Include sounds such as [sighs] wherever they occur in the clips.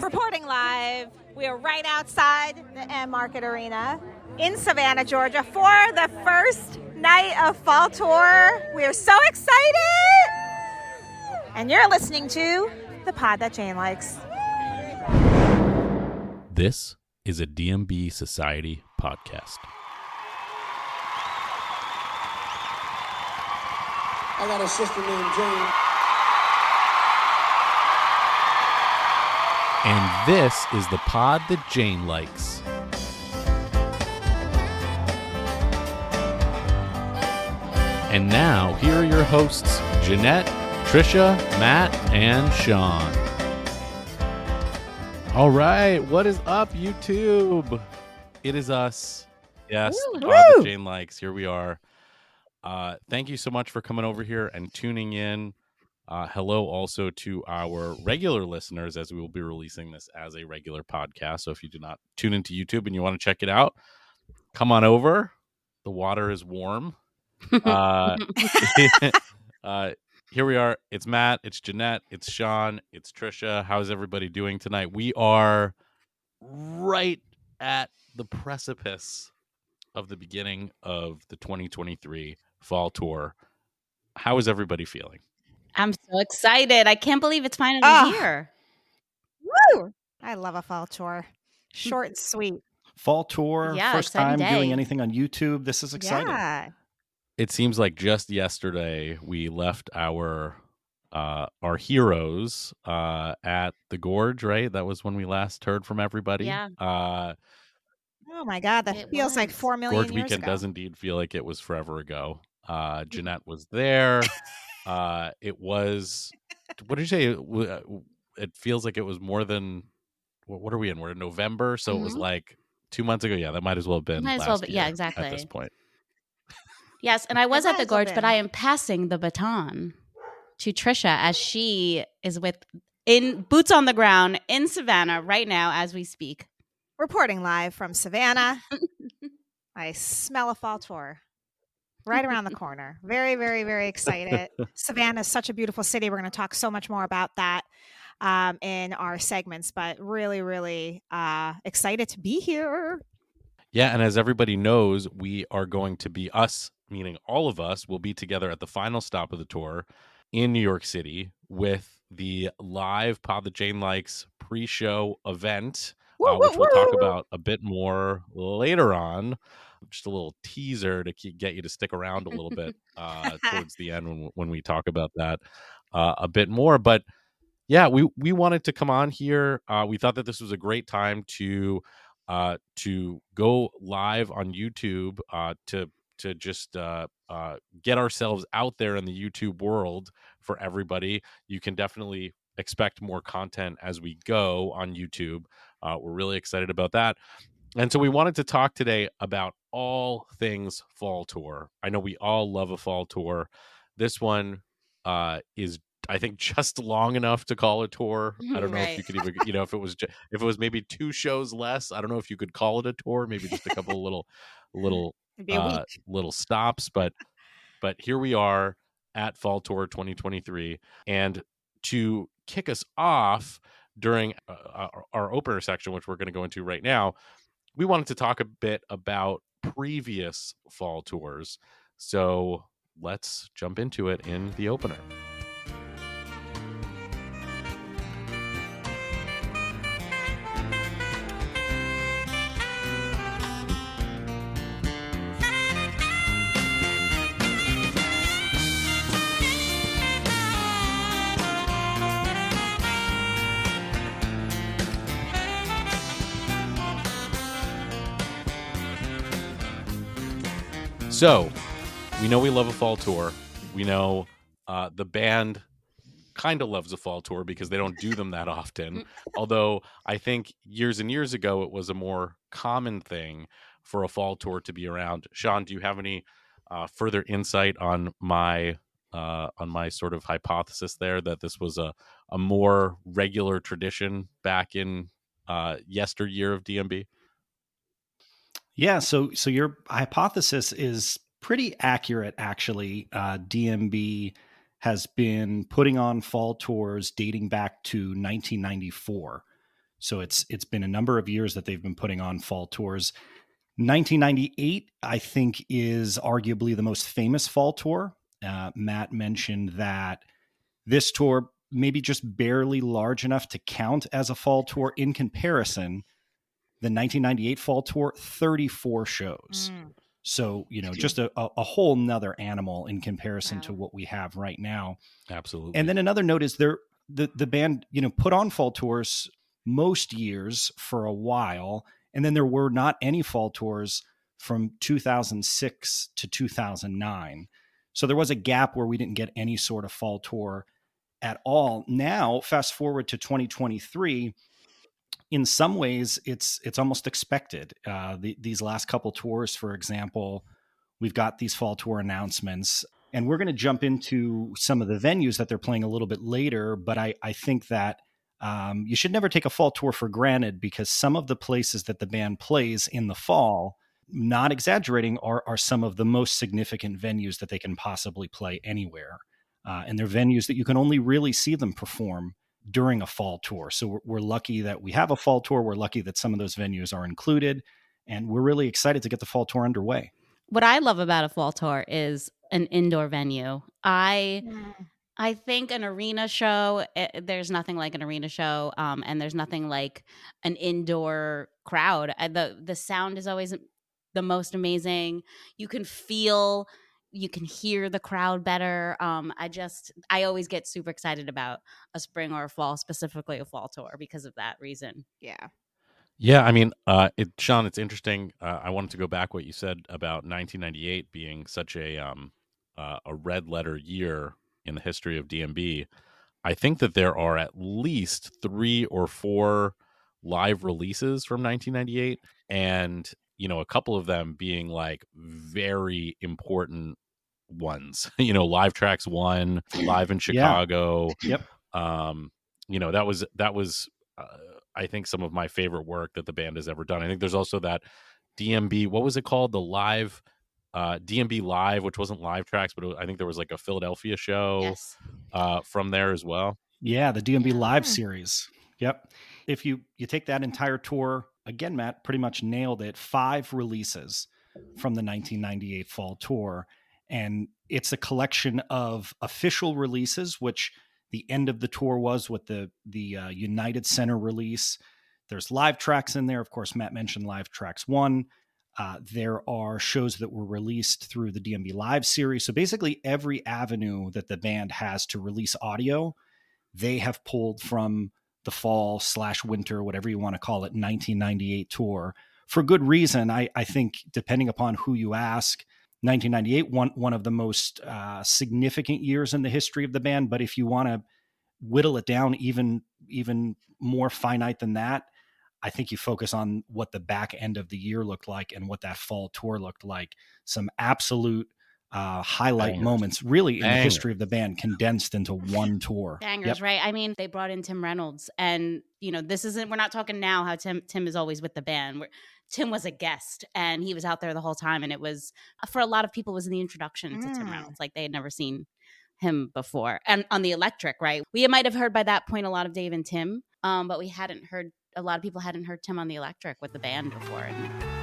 Reporting live, we are right outside the Enmarket Arena in Savannah, Georgia for the first night of Fall Tour. We are so excited! And you're listening to the pod that Jane likes. This is a DMB Society podcast. I got a sister named Jane. And this is the pod that Jane likes. And now, here are your hosts Jeanette, Trisha, Matt, and Shawn. All right, what is up, YouTube? It is us. Yes, the pod that Jane likes. Here we are. Uh, thank you so much for coming over here and tuning in. Uh, hello also to our regular listeners as we will be releasing this as a regular podcast. So if you do not tune into YouTube and you want to check it out, come on over. The water is warm. Uh, [laughs] [laughs] uh, here we are. It's Matt, it's Jeanette, it's Shawn, it's Trisha. How's everybody doing tonight? We are right at the precipice of the beginning of the 2023 fall tour. How is everybody feeling? I'm so excited. I can't believe it's finally Ah. here. Woo! I love a fall tour. Short and sweet. fall tour. Yeah, first time exciting doing anything on YouTube. This is exciting. Yeah. it seems like just yesterday we left our uh our heroes uh at the gorge right that was when we last heard from everybody Yeah. uh Oh my God, that It feels like was. four million gorge years weekend ago. does indeed feel like it was forever ago uh jeanette was there [laughs] uh it was what did you say it, uh, it feels like it was more than what what are we in we're in november so it was Mhm. like two months ago yeah that might as well have been Might as well last be- yeah, exactly. at this point Yes, and I was at the as well gorge, but. I am passing the baton to Trisha as she is with in boots on the ground in Savannah right now as we speak. Reporting live from Savannah. [laughs] I smell a fall tour right around the [laughs] corner. Very, very, very excited. [laughs] Savannah is such a beautiful city. We're going to talk so much more about that um, in our segments, but really, really uh, excited to be here. Yeah, and as everybody knows, we are going to be us, meaning all of us, will be together at the final stop of the tour in New York City with the live Pod the Jane Likes pre-show event, uh, which we'll talk about a bit more later on. Just a little teaser to keep, get you to stick around a little bit uh, [laughs] towards the end when when we talk about that uh, a bit more. But yeah, we we wanted to come on here. Uh, we thought that this was a great time to uh, to go live on YouTube uh, to to just uh, uh, get ourselves out there in the YouTube world for everybody. You can definitely expect more content as we go on YouTube. Uh, we're really excited about that. And so we wanted to talk today about all things fall tour. I know we all love a fall tour. This one uh, is I think [laughs] just long enough to call a tour. I don't know if you could even, you know, if it was ju- if it was maybe two shows less. I don't know if you could call it a tour. Maybe just a couple of little little It'd be a uh, little stops. But but here we are at Fall Tour 2023, and to kick us off during uh, our, our opener section, which we're going to go into right now, we wanted to talk a bit about previous fall tours. So let's jump into it in the opener. So, we know we love a fall tour. We know uh, the band kind of loves a fall tour because they don't do them that often. [laughs] Although I think years and years ago it was a more common thing for a fall tour to be around. Shawn, do you have any uh, further insight on my uh, on my sort of hypothesis there that this was a a more regular tradition back in uh, yesteryear of DMB? Yeah, so so your hypothesis is pretty accurate actually. Uh, DMB has been putting on fall tours dating back to 1994. So it's it's been a number of years that they've been putting on fall tours. 1998, I think, is arguably the most famous fall tour. Uh, Matt mentioned that this tour maybe just barely large enough to count as a fall tour in comparison. The 1998 fall tour, 34 shows. Mm. So, you know, just a, a, a whole nother animal in comparison Wow. to what we have right now. Absolutely. And then another note is there the the band, you know, put on fall tours most years for a while, and then there were not any fall tours from 2006 to 2009. So there was a gap where we didn't get any sort of fall tour at all. Now, fast forward to 2023, in some ways it's it's almost expected. Uh, the, these last couple tours, for example, we've got these fall tour announcements and we're going to jump into some of the venues that they're playing a little bit later but i, I think that um, you should never take a fall tour for granted because some of the places that the band plays in the fall not exaggerating are, are some of the most significant venues that they can possibly play anywhere uh, and they're venues that you can only really see them perform during a fall tour so we're, we're lucky that we have a fall tour we're lucky that some of those venues are included and we're really excited to get the fall tour underway What I love about a fall tour is an indoor venue. I I think an arena show. eh, there's nothing like an arena show, um, and there's nothing like an indoor crowd. Uh, the The sound is always the most amazing. You can feel, you can hear the crowd better. Um, I just, I always get super excited about a spring or a fall, specifically a fall tour, because of that reason. Yeah. Yeah, I mean, uh, it, Shawn, it's interesting. Uh, I wanted to go back what you said about 1998 being such a um, uh, a red letter year in the history of DMB. I think that there are at least three or four live releases from 1998, and you know, a couple of them being like very important ones. [laughs] you know, Live Tracks One, [clears throat] live in Yeah. Chicago. Yep. Um, you know, that was that was. Uh, I think some of my favorite work that the band has ever done. I think there's also that DMB. What was it called? The live uh, DMB live, which wasn't live tracks, but it was, I think there was like a Philadelphia show Yes. uh, from there as well. Yeah, the DMB Live Hmm. series. Yep. If you you take that entire tour again, Matt pretty much nailed it. Five releases from the 1998 fall tour, and it's a collection of official releases, which the end of the tour was with the the uh, United Center release. There's live tracks in there. Of course, Matt mentioned live tracks one. Uh, there are shows that were released through the DMB Live series. So basically, every avenue that the band has to release audio, they have pulled from the fall slash winter, whatever you want to call it, 1998 tour for good reason. I, I think, depending upon who you ask, 1998 one one of the most uh, significant years in the history of the band. But if you want to whittle it down even even more finite than that, I think you focus on what the back end of the year looked like and what that fall tour looked like. Some absolute uh, highlight Bangers. moments, really in the history of the band, condensed into one tour. Bangers, Yep. right? I mean, they brought in Tim Reynolds, and you know, this isn't. We're not talking now how Tim Tim is always with the band. We're, Tim was a guest, and he was out there the whole time, and it was for a lot of people it was the introduction to Tim Mm. Reynolds. Like they had never seen him before, and on the electric, right? We might have heard by that point a lot of Dave and Tim, um, but we hadn't heard. A lot of people hadn't heard Tim on the electric with the band before. And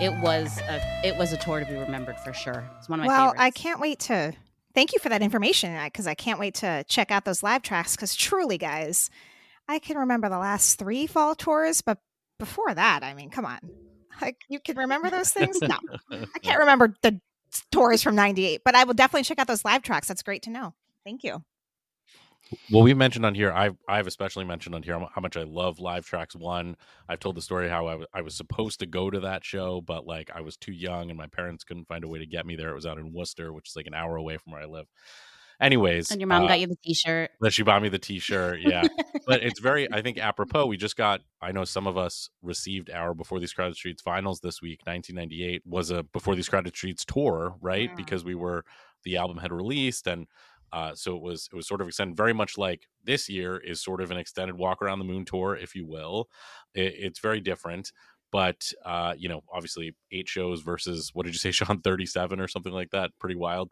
it was a it was a tour to be remembered for sure. It's one of my well, favorites. I can't wait to thank you for that information because I can't wait to check out those live tracks. Because truly, guys, I can remember the last three fall tours, but before that, I mean, come on, like you can remember those things? No, I can't remember the tours from '98, but I will definitely check out those live tracks. That's great to know. Thank you. Well, we've mentioned on here. I've I've especially mentioned on here how much I love Live Tracks One. I've told the story how I was supposed to go to that show, but like I was too young and my parents couldn't find a way to get me there. It was out in Worcester, which is like an hour away from where I live. Anyways, and your mom uh, got you the T-shirt. that she bought me the T-shirt. Yeah, but it's very. [laughs] I think apropos. We just got. I know some of us received our Before These Crowded Streets finals this week. 1998 was a Before These Crowded Streets tour, right? Mm. Because we were the album had released and Uh, so it was it was sort of extended, very much like this year is sort of an extended walk around the moon tour, if you will. It, it's very different, but uh, you know, obviously eight shows versus what did you say, [laughs] Shawn, thirty seven or something like that, pretty wild,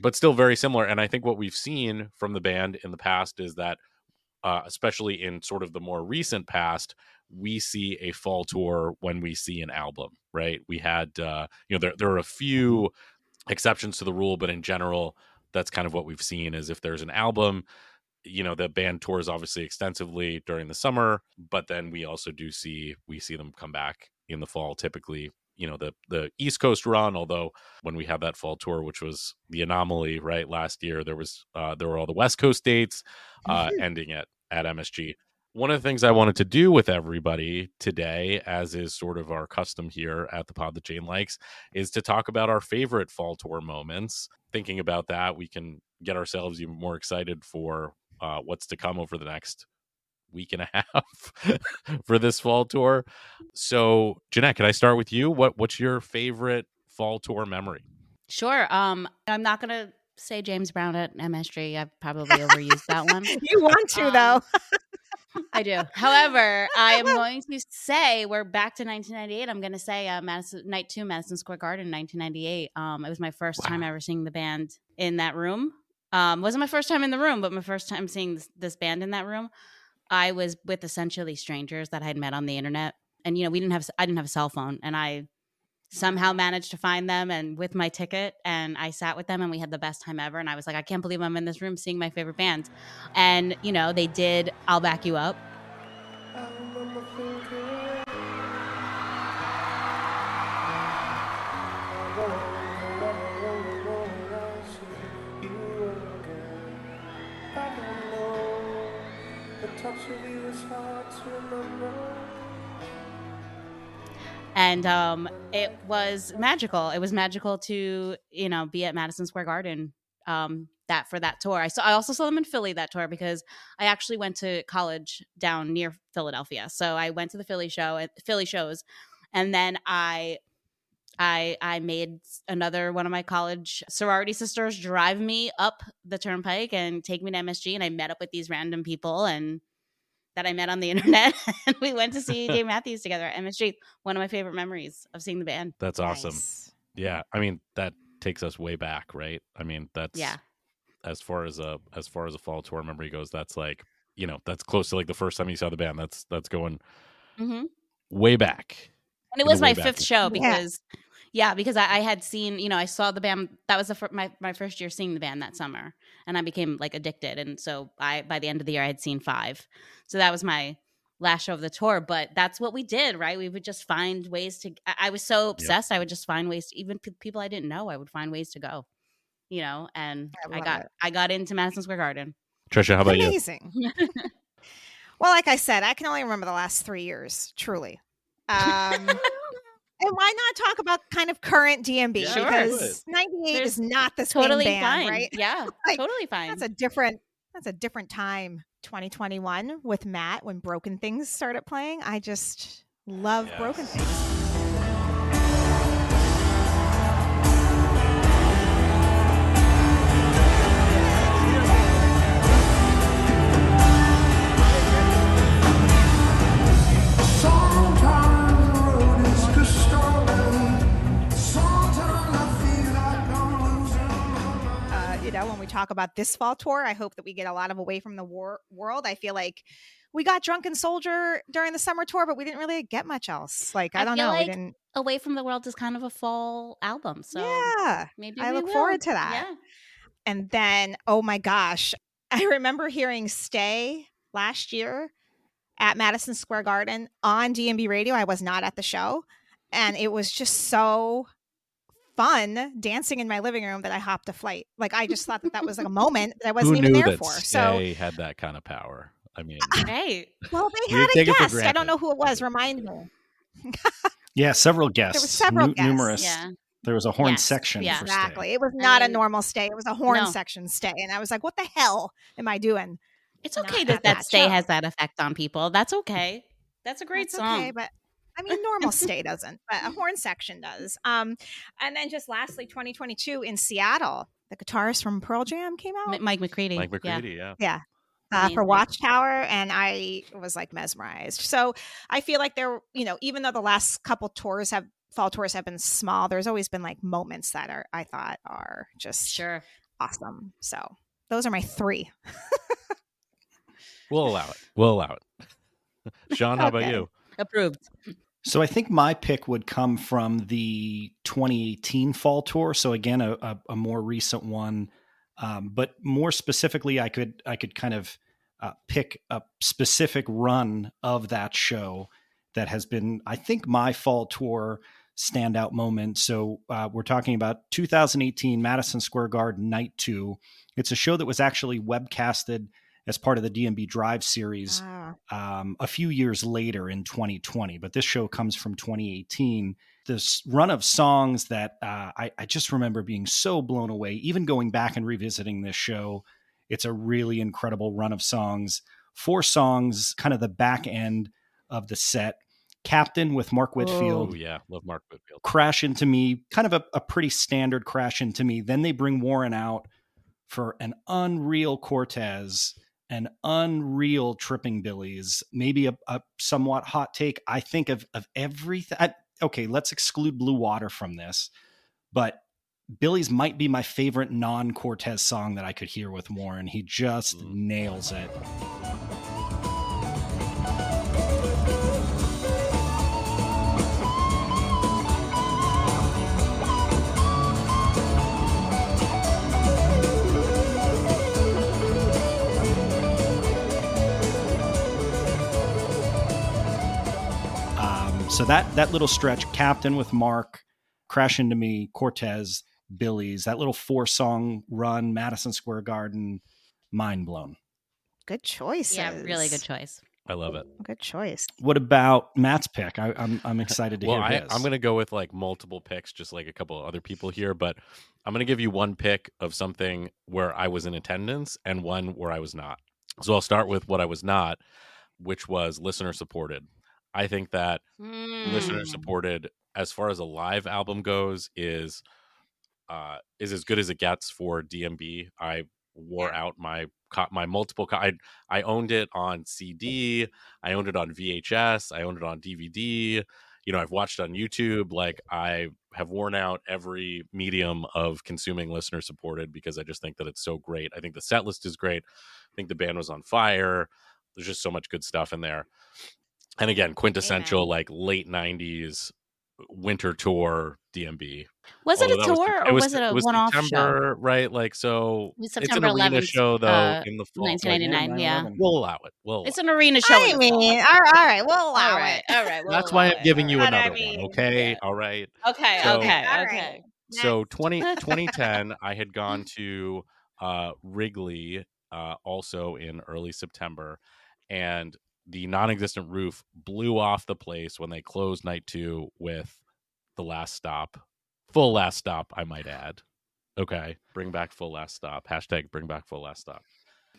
but still very similar. And I think what we've seen from the band in the past is that, uh, especially in sort of the more recent past, we see a fall tour when we see an album, right? We had, uh, you know, there there are a few exceptions to the rule, but in general that's kind of what we've seen is if there's an album you know the band tours obviously extensively during the summer but then we also do see we see them come back in the fall typically you know the the east coast run although when we had that fall tour which was the anomaly right last year there was uh there were all the west coast dates uh Mm-hmm. ending at at msg one of the things I wanted to do with everybody today, as is sort of our custom here at the pod that Jane likes, is to talk about our favorite fall tour moments. Thinking about that, we can get ourselves even more excited for uh, what's to come over the next week and a [laughs] half for this fall tour. So, Jeanette, can I start with you? What What's your favorite fall tour memory? Sure. Um, I'm not gonna say James Brown at MSG. I've probably overused that one. [laughs] You want to Um, though. I do. However, I am [laughs] going to say we're back to 1998. I'm going to say uh, Madison Night Two, Madison Square Garden, 1998. Um, it was my first time ever seeing the band in that room. Um, wasn't my first time in the room, but my first time seeing this, this band in that room. I was with essentially strangers that I had met on the internet, and you know we didn't have I didn't have a cell phone, and I somehow managed to find them and with my ticket and I sat with them and we had the best time ever and I was like I can't believe I'm in this room seeing my favorite band. And you know they did I'll back you up. Touch of you is hard to remember. And um it was magical. It was magical to you know be at madison square garden um that for that tour. I saw i also saw them in philly that tour because i actually went to college down near philadelphia. So i went to the philly show philly shows. And then i I I made another one of my college sorority sisters drive me up the turnpike and take me to MSG and I met up with these random people and that I met on the [laughs] internet and we went to see [laughs] Dave Matthews together at MSG. One of my favorite memories of seeing the band. That's awesome. Nice. Yeah, I mean that takes us way back, right? I mean that's Yeah. as far as a as far as a fall tour memory goes. That's like you know that's close to like the first time you saw the band. That's that's going mm-hmm. way back. And it was my fifth show because, yeah, because I, I had seen, you know, I saw the band. That was the fir- my my first year seeing the band that summer, and I became like addicted. And so I by the end of the year I had seen five, so that was my last show of the tour. But that's what we did, right? We would just find ways to. I, I was so obsessed. I would just find ways to even pe- people I didn't know. I would find ways to go, you know. And I I, got it. I got into Madison Square Garden. Trisha, how about you? Amazing. [laughs] well, like I said, I can only remember the last three years, truly. Um, [laughs] and why not talk about kind of current DMB? Yeah, Sure. Because 98 There's is not the same totally band, fine, right? Yeah, [laughs] Like, totally fine. That's a different that's a different time 2021 with Matt when Broken Things started playing. I just love Broken Things. About this fall tour, I hope that we get a lot of away from the war- world. I feel like we got Drunken Soldier during the summer tour, but we didn't really get much else. Like, I, I don't know. like we didn't. Away from the World is kind of a fall album, so yeah. maybe I we look will. forward to that. Yeah. And then, oh my gosh, [laughs] I remember hearing Stay last year at Madison Square Garden on DMB radio. I was not at the show. And it was just so fun dancing in my living room that I hopped a flight. Like, I just thought that that was like a [laughs] moment that I wasn't Who even knew there that for. So, Stay had that kind of power? I mean, [laughs] Right. well, they had a take it for guest. I don't know who it was. Remind me. [laughs] Yeah, several guests. several nu- guests. Numerous. Yeah. There was a horn Yes, section yeah. for Stay. Exactly. It was not a mean, normal stay. It was a horn no. section stay. And I was like, what the hell am I doing? It's okay at that that that stay show. has that effect on people. That's okay. That's a great That's song. Okay, but I mean, normal stay doesn't, but a [laughs] horn section does. Um, and then just lastly, 2022 in Seattle, the guitarist from Pearl Jam came out. M- Mike McCready. Mike Yeah. McCready, yeah. yeah. Uh, for Watchtower, and I was like mesmerized. So I feel like there, you know, even though the last couple tours have fall tours have been small, there's always been like moments that are I thought are just Sure. awesome. So those are my three. We'll allow it. [laughs] We'll allow it. [laughs] Shawn, how about you? Approved. So I think my pick would come from the 2018 fall tour. So again, a, a, a more recent one, um, but more specifically, I could I could kind of uh, pick a specific run of that show that has been, I think, my fall tour standout moment. So uh, we're talking about 2018 Madison Square Garden Night Two. It's a show that was actually webcasted as part of the DMB Drive series Ah, um, a few years later in 2020, but this show comes from 2018. This run of songs that uh, I, I just remember being so blown away, even going back and revisiting this show. It's a really incredible run of songs. Four songs, kind of the back end of the set. Captain with Mark Whitfield. Oh yeah, love Mark Whitfield. Crash Into Me, kind of a, a pretty standard Crash Into Me. Then they bring Warren out for an unreal Cortez, an unreal Tripping Billies, maybe a, a somewhat hot take. I think of, of everything. I, okay, let's exclude Blue Water from this, but Billies might be my favorite non Cortez song that I could hear with Warren. He just Mm. nails it. So that that little stretch, Captain with Mark, Crash Into Me, Cortez, Billies, that little four song run, Madison Square Garden, mind blown. good choice. Yeah, really good choice. I love it. Good choice. What about Matt's pick? I, I'm I'm excited to Well, hear I, his. I'm going to go with like multiple picks, just like a couple of other people here, but I'm going to give you one pick of something where I was in attendance and one where I was not. So I'll start with what I was not, which was listener supported. I think that listener Mm. supported, as far as a live album goes, is uh, is as good as it gets for DMB. I wore out my my multiple. I I owned it on CD. I owned it on VHS. I owned it on DVD. You know, I've watched on YouTube. Like I have worn out every medium of consuming listener supported because I just think that it's so great. I think the set list is great. I think the band was on fire. There's just so much good stuff in there. And again, quintessential like late '90s winter tour DMB. Was it a Although that tour was, or was, it a one-off show? Right, like so. It it's September an arena 11th, show though uh, in the fall. like, 1999, yeah. we'll allow it. We'll. It's an arena show. I in the mean, all right, all right, we'll allow all right, it. all right. we'll That's why I'm giving all you right. But I another mean, one. Okay, yeah. all right. Okay, So- okay, All okay. So 20, 2010, [laughs] I had gone to uh, Wrigley uh, also in early September, and the non-existent roof blew off the place when they closed night two with the last stop, full last stop, I might add. Okay, bring back full last stop. Hashtag bring back full last stop.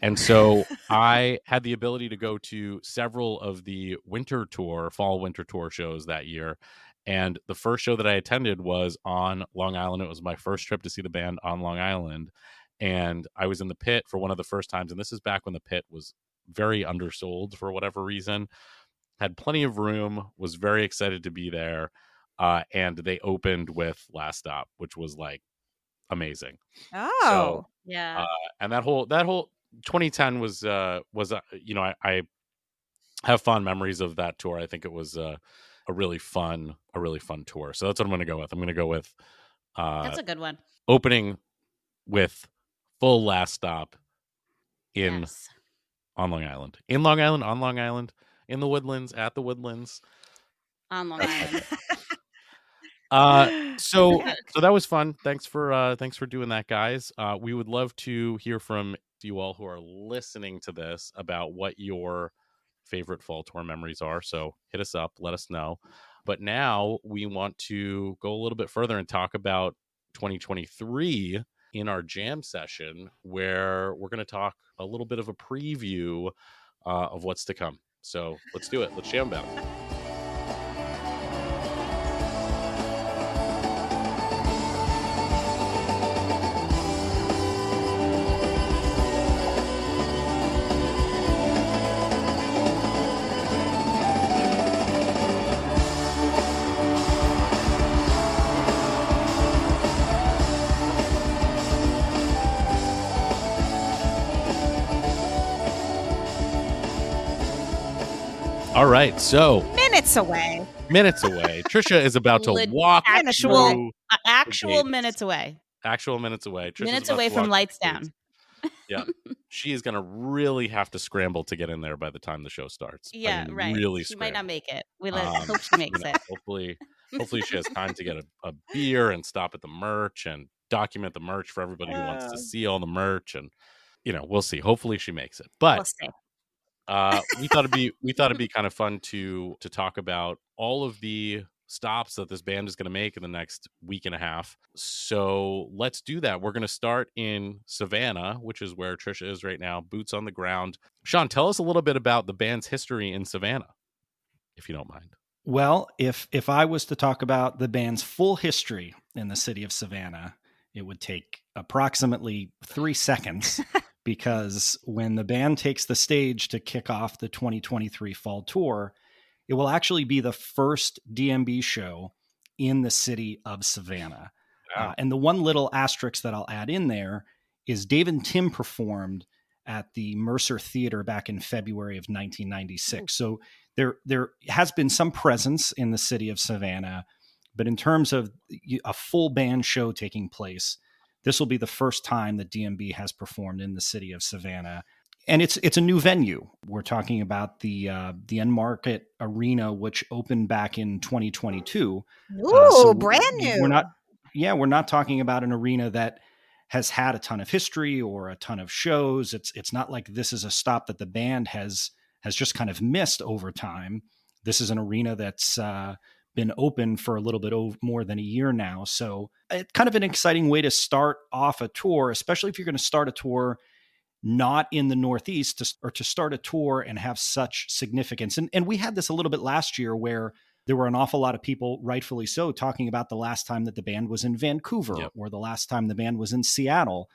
And so [laughs] I had the ability to go to several of the winter tour, fall winter tour shows that year. And the first show that I attended was on Long Island. It was my first trip to see the band on Long Island. And I was in the pit for one of the first times. And this is back when the pit was very undersold for whatever reason. Had plenty of room, was very excited to be there. Uh, and they opened with Last Stop, which was like amazing. Oh, Yeah. Uh, and that whole that whole 2010 was uh was uh, you know I, I have fond memories of that tour. I think it was uh, a really fun a really fun tour. So that's what I'm going to go with. I'm going to go with uh That's a good one. opening with full last stop in Yes. On Long Island. In Long Island, on Long Island, in the woodlands, at the woodlands. On Long Island. Uh so [laughs] so that was fun. Thanks for uh thanks for doing that guys. Uh we would love to hear from you all who are listening to this about what your favorite fall tour memories are. So hit us up, let us know. But now we want to go a little bit further and talk about 2023 in our jam session where we're going to talk a little bit of a preview uh, of what's to come. So let's do it. Let's jam about [laughs] it. Right, so Minutes away. minutes away. Trisha is about to Lit- walk actual- through actual minutes away. actual minutes away. Trisha's minutes away from lights down. yeah. [laughs] She is going to really have to scramble to get in there by the time the show starts. I Yeah, mean, right. Really she might not make it. We let, Um, hope she you makes know, it. Hopefully, [laughs] hopefully she has time to get a, a beer and stop at the merch and document the merch for everybody who wants to see all the merch and you know we'll see. Hopefully she makes it, but we'll see. Uh, we thought it'd be we thought it'd be kind of fun to to talk about all of the stops that this band is going to make in the next week and a half. So let's do that. We're going to start in Savannah, which is where Trisha is right now, boots on the ground. Shawn, tell us a little bit about the band's history in Savannah, if you don't mind. Well, if if I was to talk about the band's full history in the city of Savannah, it would take approximately three seconds [laughs] because when the band takes the stage to kick off the 2023 fall tour, it will actually be the first DMB show in the city of Savannah. Wow. Uh, and the one little asterisk that I'll add in there is Dave and Tim performed at the Mercer Theater back in February of 1996. So there there has been some presence in the city of Savannah, but in terms of a full band show taking place, this will be the first time that DMB has performed in the city of Savannah. And it's it's a new venue. We're talking about the uh, the Enmarket Arena, which opened back in 2022. Ooh, Uh, so brand new. We're not, yeah, we're not talking about an arena that has had a ton of history or a ton of shows. It's it's not like this is a stop that the band has has just kind of missed over time. This is an arena that's uh, been open for a little bit over, more than a year now. So it's kind of an exciting way to start off a tour, especially if you're going to start a tour not in the Northeast to, or to start a tour and have such significance. And, and we had this a little bit last year where there were an awful lot of people, rightfully so, talking about the last time that the band was in Vancouver Yep. or the last time the band was in Seattle.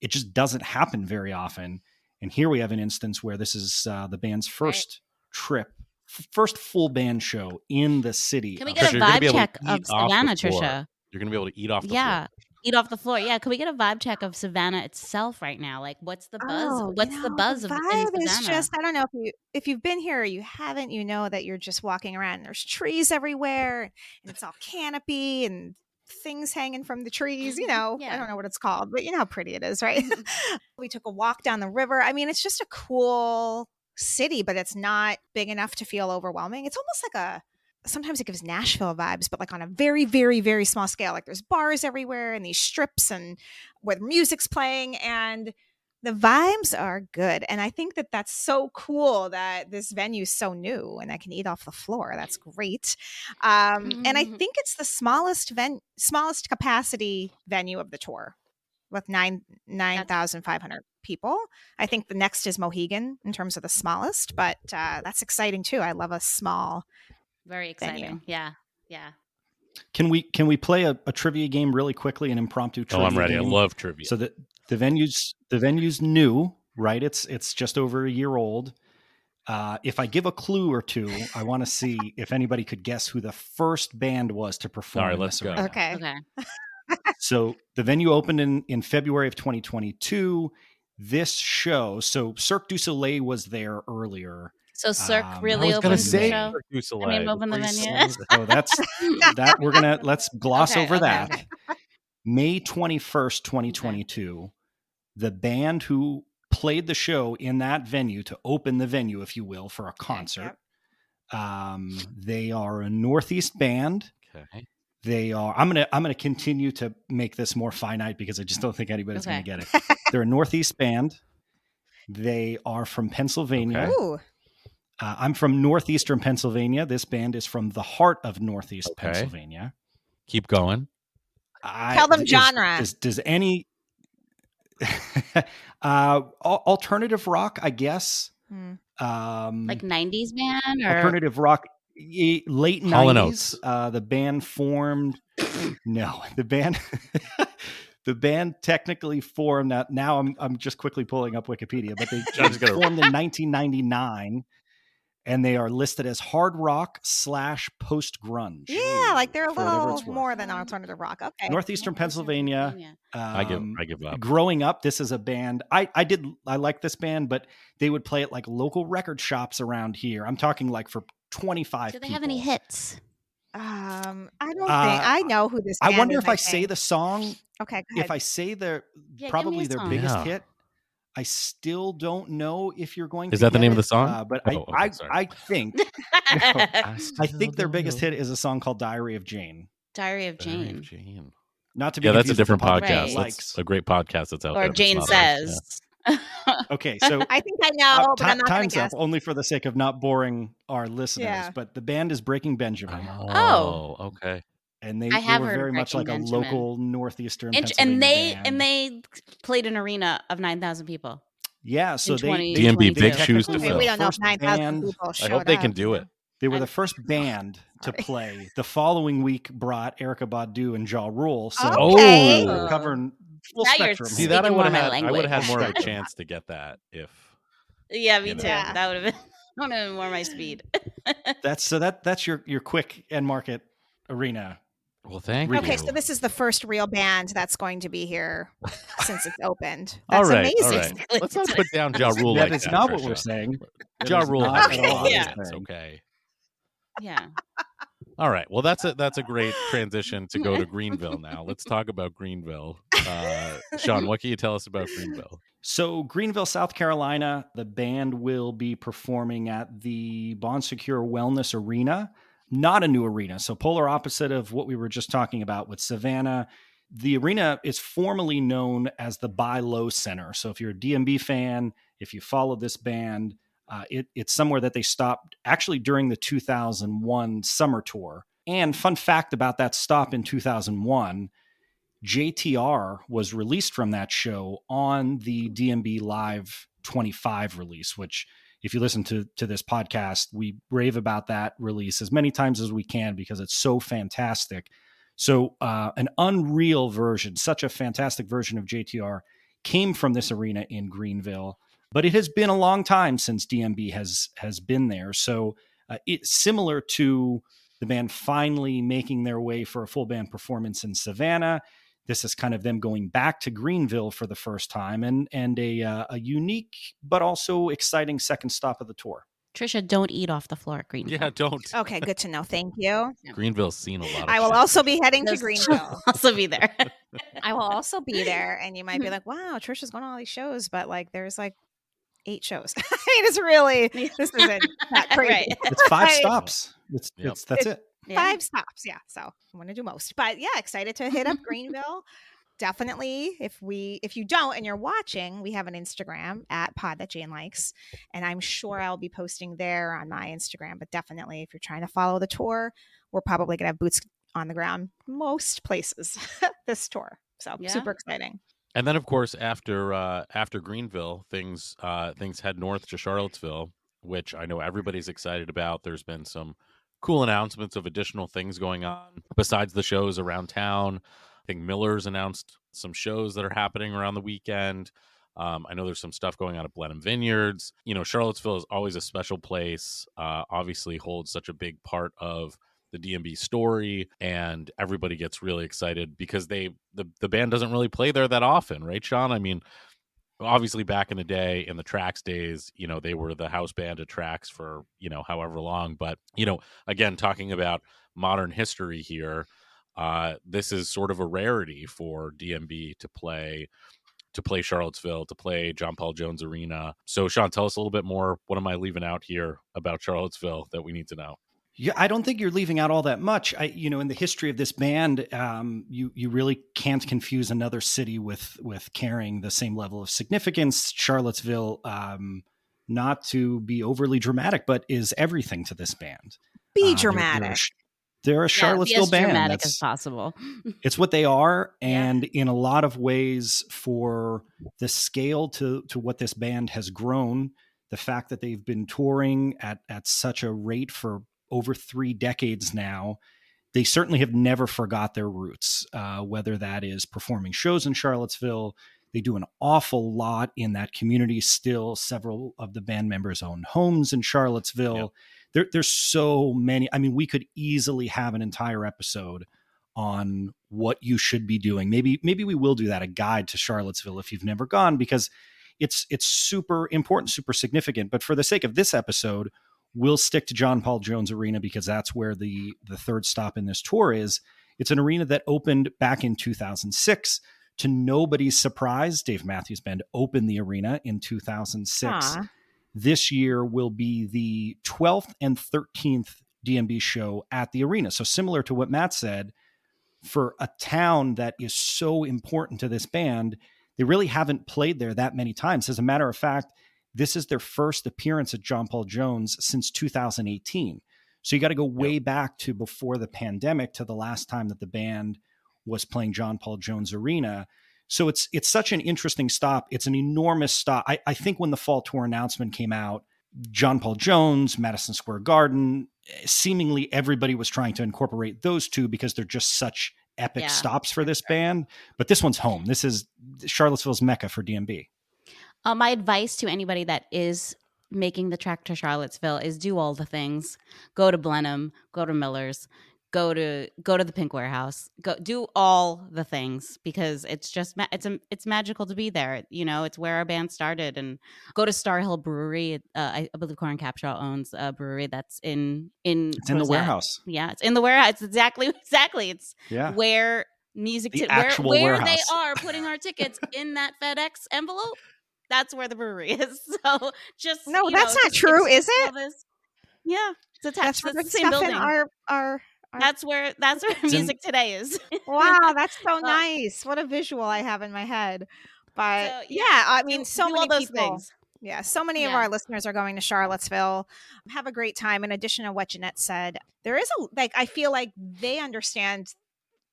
It just doesn't happen very often. And here we have an instance where this is uh, the band's first trip, f- first full band show in the city. Can we get a you're gonna be vibe check of Savannah, floor. Trisha? You're going to be able to eat off the Yeah. floor. Eat off the floor. Yeah. Can we get a vibe check of Savannah itself right now? Like, what's the buzz? Oh, you what's the know, buzz of in vibe is just I don't know if you if you've been here or you haven't, you know that you're just walking around and there's trees everywhere and it's all canopy and things hanging from the trees, you know. I don't [laughs] know what it's called, but you know how pretty it is, right? Mm-hmm. [laughs] we took a walk down the river. I mean, it's just a cool city, but it's not big enough to feel overwhelming. It's almost like a sometimes it gives Nashville vibes, but like on a very, very, very small scale. Like there's bars everywhere and these strips and where the music's playing and the vibes are good. And I think that that's so cool that this venue's so new and I can eat off the floor. That's great. Um, and I think it's the smallest ven- smallest capacity venue of the tour with nine nine thousand five hundred people. I think the next is Mohegan in terms of the smallest, but uh, that's exciting too. I love a small Very venue. exciting. Yeah. Yeah. Can we can we play a, a trivia game really quickly, an impromptu Oh, trivia I'm ready. I love trivia. So the the venue's the venue's new, right? It's it's just over a year old. Uh, if I give a clue or two, I want to see [laughs] if anybody could guess who the first band was to perform. All right, let's go. Okay. Okay. [laughs] So the venue opened in in February of 2022. This show, so Cirque du Soleil was there earlier. So Cirque Um, I really was gonna the say show. Cirque du I Soleil mean, open the before you venue. So that's [laughs] that. We're gonna let's gloss Okay, over okay, that. okay. May 21st, 2022, the band who played the show in that venue to open the venue, if you will, for a concert. Um, they are a Northeast band. Okay. They are. I'm gonna. I'm gonna continue to make this more finite because I just don't think anybody's Okay. gonna get it. [laughs] They're a Northeast band. They are from Pennsylvania. Okay. Ooh, Uh, I'm from northeastern Pennsylvania. This band is from the heart of Northeast Okay. Pennsylvania. Keep going. I, Tell them is- genre. Does, does any [laughs] uh, alternative rock? I guess. Hmm. Um, Like 90s band or alternative rock, y- late Hall nineties. Uh, the band formed. [coughs] no, the band. [laughs] The band technically formed now. Now I'm I'm just quickly pulling up Wikipedia, but they [laughs] formed in 1999 and they are listed as hard rock slash post grunge. Yeah, like they're a little more than alternative rock. Okay. Northeastern Pennsylvania. I give Um, I give up. growing up this is a band i i did i like this band but they would play at like local record shops around here i'm talking like for 25 Do they people. have any hits? Um, I don't Uh, think I know who this. i wonder if i say the song Okay, go ahead. if i say their Yeah, probably their song. biggest Yeah. hit i still don't know if you're going to. Is that the get name of the song? uh, but Oh, I, okay, [laughs] I i think i think their biggest hit is a song called diary of jane Diary of Diary Jane. of Jane. not to be Yeah, that's a confused with the different podcast. Right. That's a great podcast that's out there. Or Jane says. Yeah. [laughs] says. okay [laughs] so I think I know, Uh, but ti- I'm not time's to up only for the sake of not boring our listeners. Yeah. But the band is Breaking Benjamin, Oh, okay. and they, they were heard very much like Breaking a local northeastern. And, and they Pennsylvania and they played an arena of nine thousand people. yeah, so they 20 they, DMB, big technically shoes to fill. we don't know if first nine thousand band- people I showed hope they up. can do it. They were the first band to [laughs] play. The following week brought Erykah Badu and Ja Rule. So Okay. we're covering full Now you're spectrum. See that I would have had. I would have had more of a [laughs] chance to get that if. Yeah, me You know. too. That would have been [laughs] that would have been more my speed. [laughs] That's so that that's your your quick Enmarket arena. Well, thank Okay, you. Okay, so this is the first real band that's going to be here since it's opened. all That's right, all amazing. right. Let's not put down Ja Rule that like is that. not what Trisha. we're saying. That Ja Rule not has at a all lot what of Yeah. we're hits, saying. Okay. yeah. All right. Well, that's a that's a [laughs] great transition to go to Greenville now. Let's talk about Greenville. Uh, Shawn, what can you tell us about Greenville? So, Greenville, South Carolina, the band will be performing at the Bon Secours Wellness Arena, not a new arena. So, polar opposite of what we were just talking about with Savannah. The arena is formally known as the BI-LO Center. So, if you're a DMB fan, if you follow this band, uh, it, it's somewhere that they stopped actually during the 2001 summer tour. And fun fact about that stop in 2001 JTR was released from that show on the DMB Live 25 release, which if you listen to to this podcast, we rave about that release as many times as we can because it's so fantastic. So uh, an unreal version, such a fantastic version of JTR came from this arena in Greenville, but it has been a long time since DMB has has been there. So uh, it's similar to the band finally making their way for a full band performance in Savannah this is kind of them going back to Greenville for the first time and and a uh, a unique but also exciting second stop of the tour. Trisha, don't eat off the floor at Greenville. Yeah, don't. Okay, good to know. Thank you. [laughs] Greenville's seen a lot. Of I will shit. also be heading to Those- Greenville. also be there. [laughs] I will also be there, and you might be [laughs] like, "Wow, Trisha's going to all these shows," but like, there's like eight shows. [laughs] I mean, it's really [laughs] this isn't that [laughs] crazy. Right. It's five stops. It's, Yep. it's that's it. Yeah. Five stops, yeah. So I'm going to do most, but yeah, excited to hit up Greenville. Definitely, if we if you don't and you're watching, we have an Instagram at Pod That Jane Likes, and I'm sure I'll be posting there on my Instagram. But definitely, if you're trying to follow the tour, we're probably going to have boots on the ground most places this tour. So Yeah. super exciting. And then, of course, after uh, after Greenville, things uh, things head north to Charlottesville, which I know everybody's excited about. There's been some cool announcements of additional things going on besides the shows around town. I think Miller's announced some shows that are happening around the weekend. Um, I know there's some stuff going on at Blenheim Vineyards. You know, Charlottesville is always a special place. Uh, obviously, holds such a big part of the DMB story, and everybody gets really excited because they the the band doesn't really play there that often, right, Shawn? I mean, obviously back in the day in the tracks days you know they were the house band at tracks for you know however long but you know again talking about modern history here uh this is sort of a rarity for dmb to play to play charlottesville to play john paul jones arena. So shawn tell us a little bit more. What am i leaving out here about charlottesville that we need to know Yeah, I don't think you're leaving out all that much. I, you know, in the history of this band, um, you you really can't confuse another city with with carrying the same level of significance. Charlottesville, um, not to be overly dramatic, but is everything to this band. Be Uh, they're- dramatic. They're, a they're a Yeah, Charlottesville be as band. dramatic That's- as possible. [laughs] it's what they are Yeah. and in a lot of ways for the scale to to what this band has grown the fact that they've been touring at at such a rate for over three decades now they certainly have never forgot their roots uh, whether that is performing shows in charlottesville They do an awful lot in that community still. Several of the band members own homes in Charlottesville. Yep. There, there's so many. I mean, we could easily have an entire episode on what you should be doing. Maybe maybe we will do that a guide to Charlottesville if you've never gone because it's it's super important, super significant. But for the sake of this episode, we'll stick to John Paul Jones Arena because that's where the the third stop in this tour is. It's an arena that opened back in 2006. To nobody's surprise, Dave Matthews Band opened the arena in 2006. Aw. This year will be the 12th and 13th DMB show at the arena. So similar to what Matt said, for a town that is so important to this band, they really haven't played there that many times. As a matter of fact, this is their first appearance at John Paul Jones since 2018. So you got to go way back to before the pandemic to the last time that the band was playing John Paul Jones Arena. So it's it's such an interesting stop. It's an enormous stop. I, I think when the fall tour announcement came out, John Paul Jones, Madison Square Garden, seemingly everybody was trying to incorporate those two because they're just such epic Yeah. stops for this band. But this one's home. This is Charlottesville's mecca for DMB. Uh, my advice to anybody that is making the trek to Charlottesville is do all the things. Go to Blenheim, go to Miller's, go to go to the Pink Warehouse. Go do all the things because it's just ma- it's a, it's magical to be there. You know, it's where our band started. And go to Starr Hill Brewery. Uh, I, I believe Coran Capshaw owns a brewery that's in in It's in the that? warehouse. Yeah, it's in the warehouse. It's exactly [laughs] exactly. It's Yeah. where music The where, where they are putting our tickets in that FedEx envelope. That's where the brewery is. [laughs] So just No, you that's know, not true, is it? all this- Yeah, it's attached That's to the the same building. our our. our that's where that's [laughs] where [laughs] in- music today is. wow, that's so nice. What a visual I have in my head. But So, yeah, yeah, I mean, Do- so do many all those people. things. Yeah, so many of our listeners are going to Charlottesville. Have a great time. In addition to what Jeanette said, there is a like I feel like they understand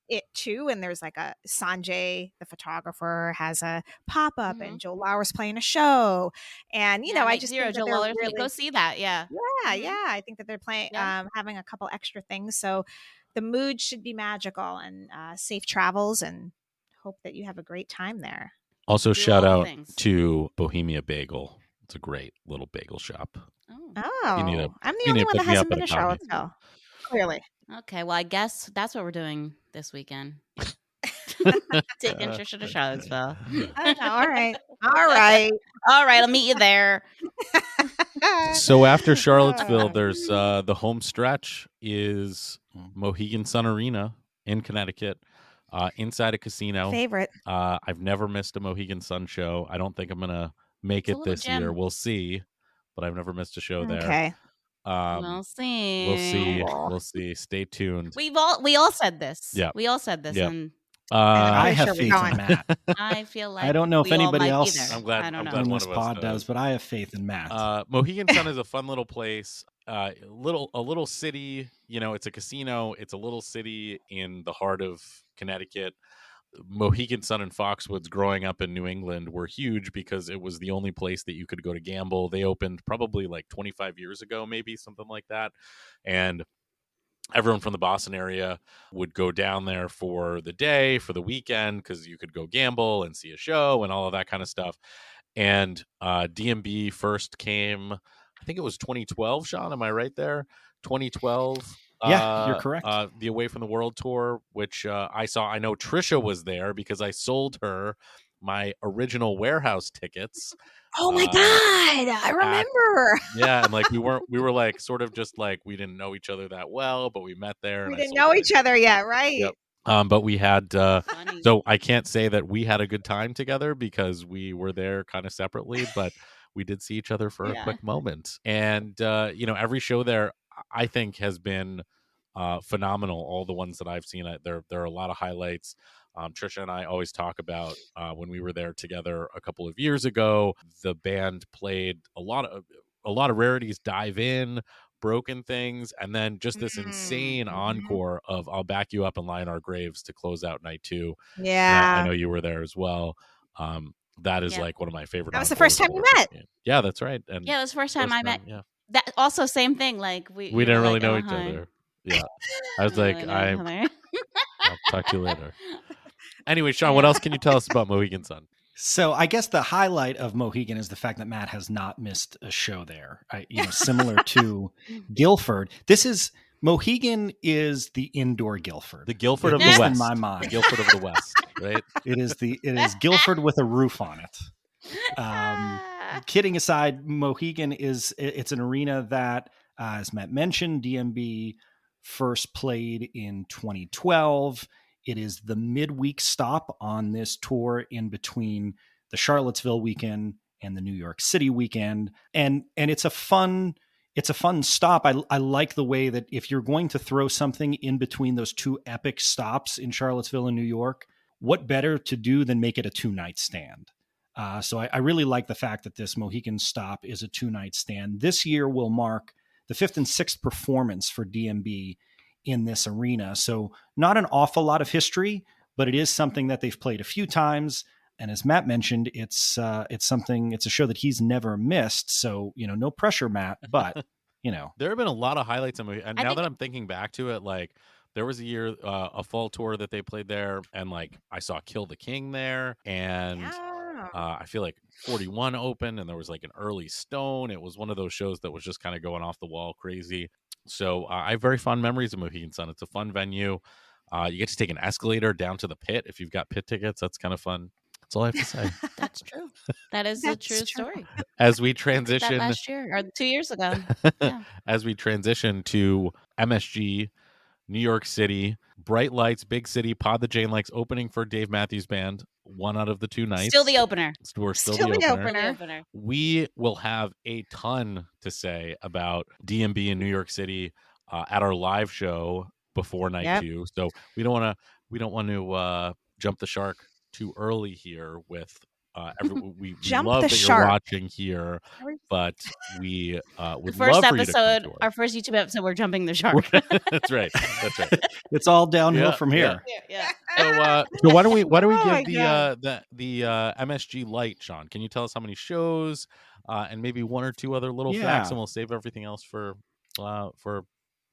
it too. And there's like a Sanjay, the photographer, has a pop up, Mhm. and Joe Lauer's playing a show. And you Yeah, know, I just zero think Joe they're really, Go see that. Yeah. yeah, Mhm. yeah. I think that they're playing, Yeah. um, having a couple extra things. So the mood should be magical and uh, safe travels. And hope that you have a great time there. Also, Do shout out things. to Bohemia Bagel. It's a great little bagel shop. Oh. Oh, need to- I'm the only one that hasn't been to a coffee. Charlottesville. Clearly. Okay. Well, I guess that's what we're doing this weekend. Taking Trisha to Charlottesville. Oh, all right. All [laughs] right. All right, I'll meet you there. so after [laughs] Charlottesville, there's uh, the home stretch is Mohegan Sun Arena in Connecticut, uh, inside a casino. favorite. Uh, I've never missed a Mohegan Sun show. I don't think I'm gonna make It's it little this year. We'll see, but I've never missed a show there. Okay. Um, we'll see. we'll see. We'll see. Stay tuned. We've all we all said this. Yeah. We all said this, Yeah. and Uh, I have sure faith in Matt. I feel like I don't know if anybody else there. I'm glad- I don't I'm know. glad this pod does. does, but I have faith in Matt. Uh, Mohegan Sun is a [laughs] fun little place. Uh, little a little city. You know, it's a casino. It's a little city in the heart of Connecticut. Mohegan Sun and Foxwoods, growing up in New England, were huge because it was the only place that you could go to gamble. They opened probably like 25 years ago, maybe something like that, and everyone from the Boston area would go down there for the day, for the weekend, because you could go gamble and see a show and all of that kind of stuff. And uh, DMB first came, I think it was 2012. Shawn, am I right there? 2012. Yeah, uh, you're correct. Uh, the Away from the World tour, which uh, I saw. I know Trisha was there because I sold her my original warehouse tickets. Oh my Uh, God. I remember. Yeah, and like we weren't, we were like sort of just like we didn't know each other that well, but we met there. we and I didn't know each other yet, right? Yep. Um, but we had uh, so I can't say that we had a good time together because we were there kind of separately, but we did see each other for a quick moment. And uh, you know, every show there I think has been uh, phenomenal. All the ones that I've seen, I- there there are a lot of highlights. Um, Trisha and I always talk about uh, when we were there together a couple of years ago. The band played a lot of a lot of rarities. Dive in, broken things, and then just this Mm, insane mhm. encore of "I'll back you up and lie in our graves" to close out night two. Yeah, Yeah. I know you were there as well. Um, that is Yeah. like one of my favorite. That was the first time you all met. Yeah, that's right. And yeah, it was the first time first I met. Yeah, That also same thing. Like we we didn't really like, know "Oh, each hi." other. Yeah, I was [laughs] like, I [laughs] I'll talk to you later. [laughs] Anyway, Shawn, what else can you tell us about Mohegan Sun? So I guess the highlight of Mohegan is the fact that Matt has not missed a show there. I, you know, similar to Gilford. This is Mohegan is the indoor Gilford. The Gilford of the West. in my The mind. Gilford of the West, right? It is the it is Gilford with a roof on it. Um, [laughs] kidding aside, Mohegan is it's an arena that, uh, as Matt mentioned, DMB first played in 2012. It is the midweek stop on this tour in between the Charlottesville weekend and the New York City weekend, and and it's a fun it's a fun stop. I I like the way that if you're going to throw something in between those two epic stops in Charlottesville and New York, what better to do than make it a two night stand? Uh, so I, I really like the fact that this Mohegan stop is a two night stand. This year will mark the fifth and sixth performance for DMB in this arena. So not an awful lot of history, but it is something that they've played a few times. And as Matt mentioned, it's uh, it's something it's a show that he's never missed. So you know, no pressure, Matt. But [laughs] you know, There have been a lot of highlights in movie, and I now think- that I'm thinking back to it, like there was a year, uh, a fall tour that they played there, and like I saw Kill the King there, and Yeah. Uh, I feel like 41 open, and there was like an early Stone. It was one of those shows that was just kind of going off the wall, crazy. So uh, I have very fond memories of Mohegan Sun. It's a fun venue. Uh, you get to take an escalator down to the pit if you've got pit tickets. That's kind of fun. That's all I have to say. [laughs] That's true. That is a true true. story. As we transition last year or two years ago. [laughs] Yeah. as we transition to MSG, New York City, bright lights, big city, Pod the Jane likes opening for Dave Matthews Band. One out of the two nights. Still the opener. We're still, Still the, the opener. opener. Still the opener. We will have a ton to say about DMB in New York City uh, at our live show before night Yep. two. So we don't want to we don't want to uh, jump the shark too early here with uh, every, we, we Jump love the that shark. you're watching here, but we uh, The would first love for you to come episode, our first YouTube episode, we're jumping the [laughs] shark. [laughs] That's right. That's right. [laughs] it's all downhill Yeah, from here. yeah. So, uh, so why don't we why don't we Oh give the uh, the the uh, MSG light, Shawn? Can you tell us how many shows uh, and maybe one or two other little facts, and we'll save everything else for uh, for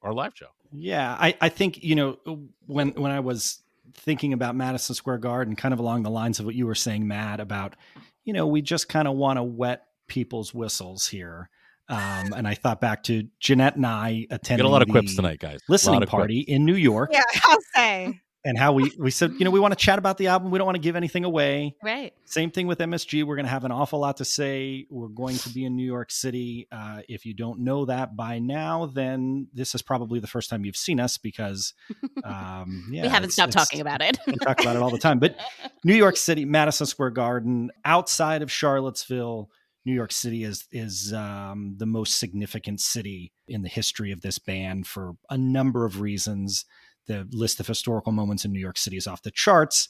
our live show. Yeah, I, I think you know when when I was thinking about Madison Square Garden, kind of along the lines of what you were saying, Matt, about you know we just kind of want to wet people's whistles here, um, and I thought back to Jeanette and I attending Get a lot of quips tonight, guys. A lot listening of quips. party in New York, Yeah, I'll say. And how we we said you know we want to chat about the album, we don't want to give anything away. Right. Same thing with MSG. We're going to have an awful lot to say. We're going to be in New York City. Uh, if you don't know that by now, then this is probably the first time you've seen us because [laughs] um, yeah, we haven't it's- stopped it's- talking about it. We talk about it all the time. But [laughs] New York City, Madison Square Garden, outside of Charlottesville, New York City is is um, the most significant city in the history of this band for a number of reasons. The list of historical moments in New York City is off the charts.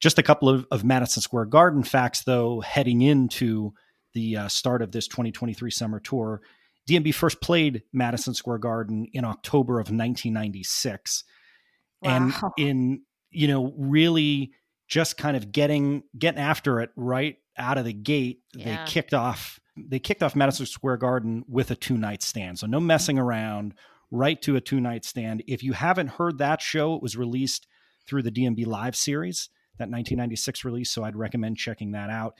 Just a couple of, of Madison Square Garden facts, though, heading into the uh, start of this 2023 summer tour. DMB first played Madison Square Garden in October of 1996 and in you know really just kind of getting getting after it right out of the gate Yeah. they kicked off they kicked off madison square garden with a two night stand so no messing around right to a two night stand if you haven't heard that show it was released through the dmb live series that 1996 release so i'd recommend checking that out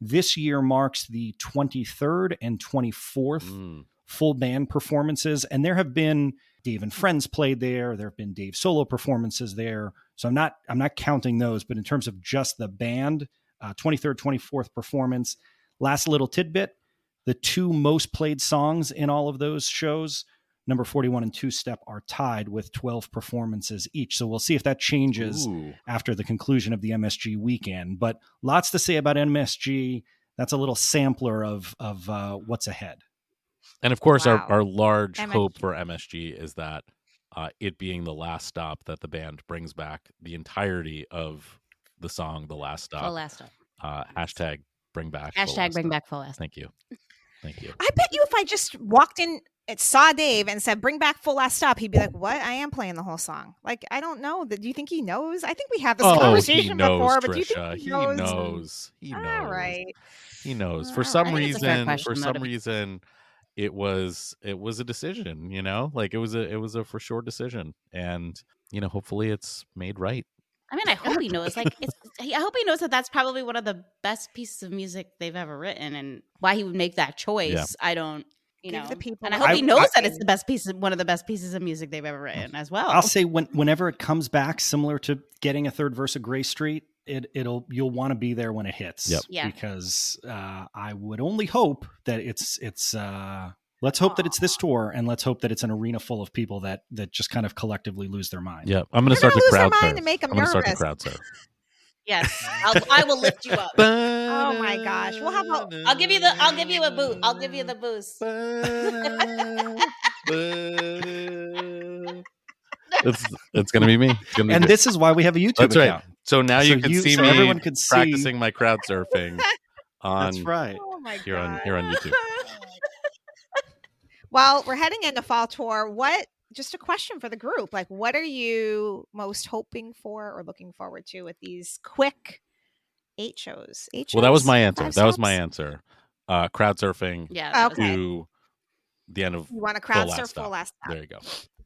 this year marks the 23rd and 24th Mm. full band performances and there have been Dave and Friends played there there have been Dave solo performances there so I'm not I'm not counting those but in terms of just the band uh, 23rd 24th performance last little tidbit the two most played songs in all of those shows number 41 and two step are tied with 12 performances each so we'll see if that changes Ooh. after the conclusion of the MSG weekend but lots to say about MSG that's a little sampler of of uh, what's ahead And of course, Wow. our, our large MSG. hope for MSG is that uh, it being the last stop, that the band brings back the entirety of the song, "The Last Full Stop." last stop. Uh, hashtag bring back. Hashtag bring Stop. back full last. Thank you. Thank you. I bet you if I just walked in, and saw Dave, and said, "Bring back full last stop," he'd be like, "What? I am playing the whole song." Like I don't know. Do you think he knows? I think we had this Oh, conversation knows, before, but do you think he He knows? knows. He knows. All right. He knows. For some I think it's a fair reason, question, for some reason, it was it was a decision. You know, like it was a it was a for sure decision, and you know, hopefully, it's made right. I mean, I hope he knows. Like, it's, [laughs] I hope he knows that that's probably one of the best pieces of music they've ever written, and why he would make that choice. I don't, you Give know. the people and i hope I- he knows I- that it's the best piece, of, one of the best pieces of music they've ever written as well. I'll say when whenever it comes back, similar to getting a third verse of Gray Street, it it'll you'll want to be there when it hits. Yep. Yeah. Because uh, I would only hope that it's it's uh, let's hope that it's this tour, and let's hope that it's an arena full of people that that just kind of collectively lose their mind. Yeah, I'm gonna They're start gonna the crowd mind surf. and make 'em I'm gonna start the crowd surf. [laughs] yes, I'll, I will lift you up. Oh my gosh. Well, how about- I'll give you the. I'll give you a boot. I'll give you the boost. it's it's gonna be me. It's gonna be And good. this is why we have a YouTube That's right. account. So now you So can you- see so me everyone could see- practicing my crowd surfing [laughs] on That's right. Oh my here on God. here on YouTube. [laughs] Well, we're heading into fall tour. What? Just a question for the group. Like, what are you most hoping for or looking forward to with these quick eight shows? Eight shows. Well, that was my answer. Five That was my answer. Uh, crowd surfing Yeah. Okay. to the end of. You want a crowd last surf stop. full last stop. There you go.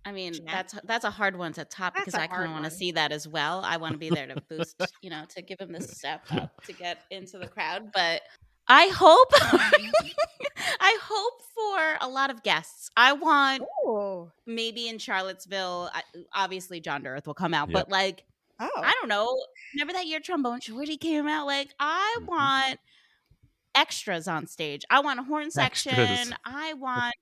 I mean, Jeanette? that's that's a hard one to top That's because I kind of want to see that as well. I want to be there to boost, [laughs] you know, to give him the step up to get into the crowd. But I hope, [laughs] I hope for a lot of guests. I want Oh. maybe in Charlottesville. Obviously, John D'earth will come out, Yep. but like Oh. I don't know. Remember that year trombone shorty came out? Like I Mhm. want extras on stage. I want a horn section. Extras. I want.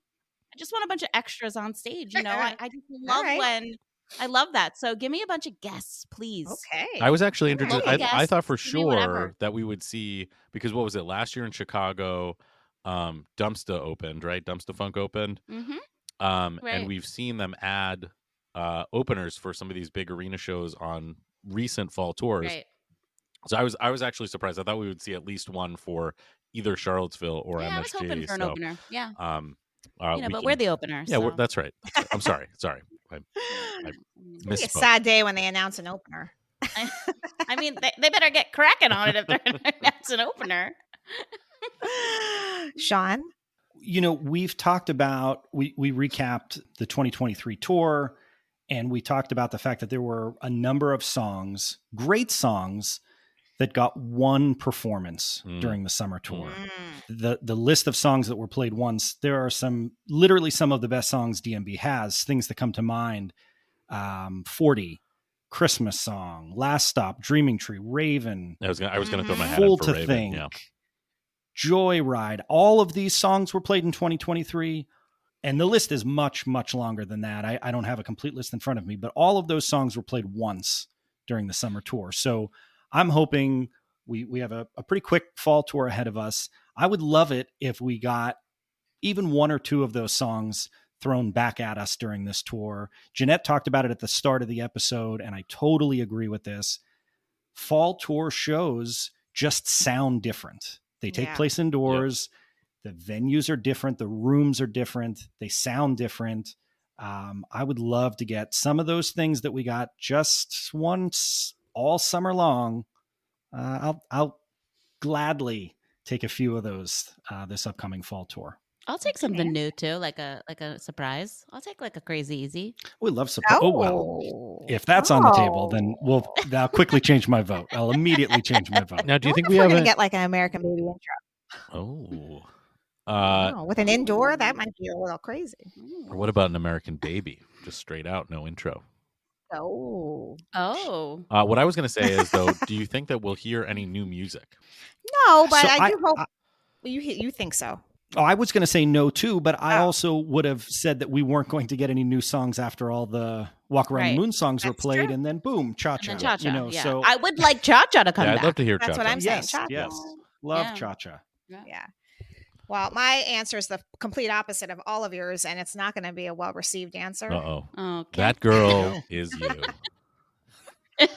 I just want a bunch of extras on stage. You know, I, [laughs] I just love right. when I love that. So give me a bunch of guests, please. Okay. I was actually interested. I, I thought for give me whatever. sure that we would see because what was it last year in Chicago? Um, Dumpsta opened, right? Dumpstaphunk opened, hmm um, Right. and we've seen them add uh, openers for some of these big arena shows on recent fall tours. Right. So I was I was actually surprised. I thought we would see at least one for either Charlottesville or yeah, MSG. I was hoping for an so, opener. Yeah. um, uh, you know, but can- we're the opener. yeah, we're, so- that's right. That's right. I'm sorry, sorry. I, I [sighs] Mm. Be a sad day when they announce an opener. [laughs] I mean, they, they better get cracking on it if they're that's [laughs] an opener. [laughs] Shawn. you know we've talked about we we recapped the 2023 tour and we talked about the fact that there were a number of songs great songs that got one performance Mm. during the summer tour Mm. the the list of songs that were played once there are some literally some of the best songs dmb has things that come to mind um 40 christmas song last stop dreaming tree raven I was gonna I was gonna throw my hat Fool in for to Raven. Think, Yeah. Joyride. All of these songs were played in 2023. And the list is much, much longer than that. I, I don't have a complete list in front of me, but all of those songs were played once during the summer tour. So I'm hoping we, we have a, a pretty quick fall tour ahead of us. I would love it if we got even one or two of those songs thrown back at us during this tour. Jeanette talked about it at the start of the episode, and I totally agree with this. Fall tour shows just sound different. They take Yeah. place indoors. The venues are different. The rooms are different. They sound different. Um, I would love to get some of those things that we got just once all summer long. Uh, I'll, I'll gladly take a few of those uh, this upcoming fall tour. I'll take something new too, like a like a surprise. I'll take like a crazy easy. We love support. Oh, well. If that's on the table, then we'll I'll quickly change my vote. I'll immediately change my vote. Now, do you I think we we're have gonna a, get like an American Baby intro? Oh. Uh, Oh, with an indoor, that might be a little crazy. or what about an American Baby? Just straight out, no intro. Oh Oh, Uh, what I was going to say is, though, do you think that we'll hear any new music? no, but So I I- do hope I- you you think so. Oh, I was going to say no too, but I Oh. also would have said that we weren't going to get any new songs after all the Walk Around Right. the Moon songs were played, true. and then boom, Cha Cha. Cha Cha. You know, yeah, so I would like Cha Cha to come yeah, back. I'd love to hear That's Cha what I'm saying. yes, Cha-cha. yes, love Yeah. cha cha. Yeah. Well, my answer is the complete opposite of all of yours, and it's not going to be a well received answer. Uh oh. Okay. That girl [laughs] is you. [laughs]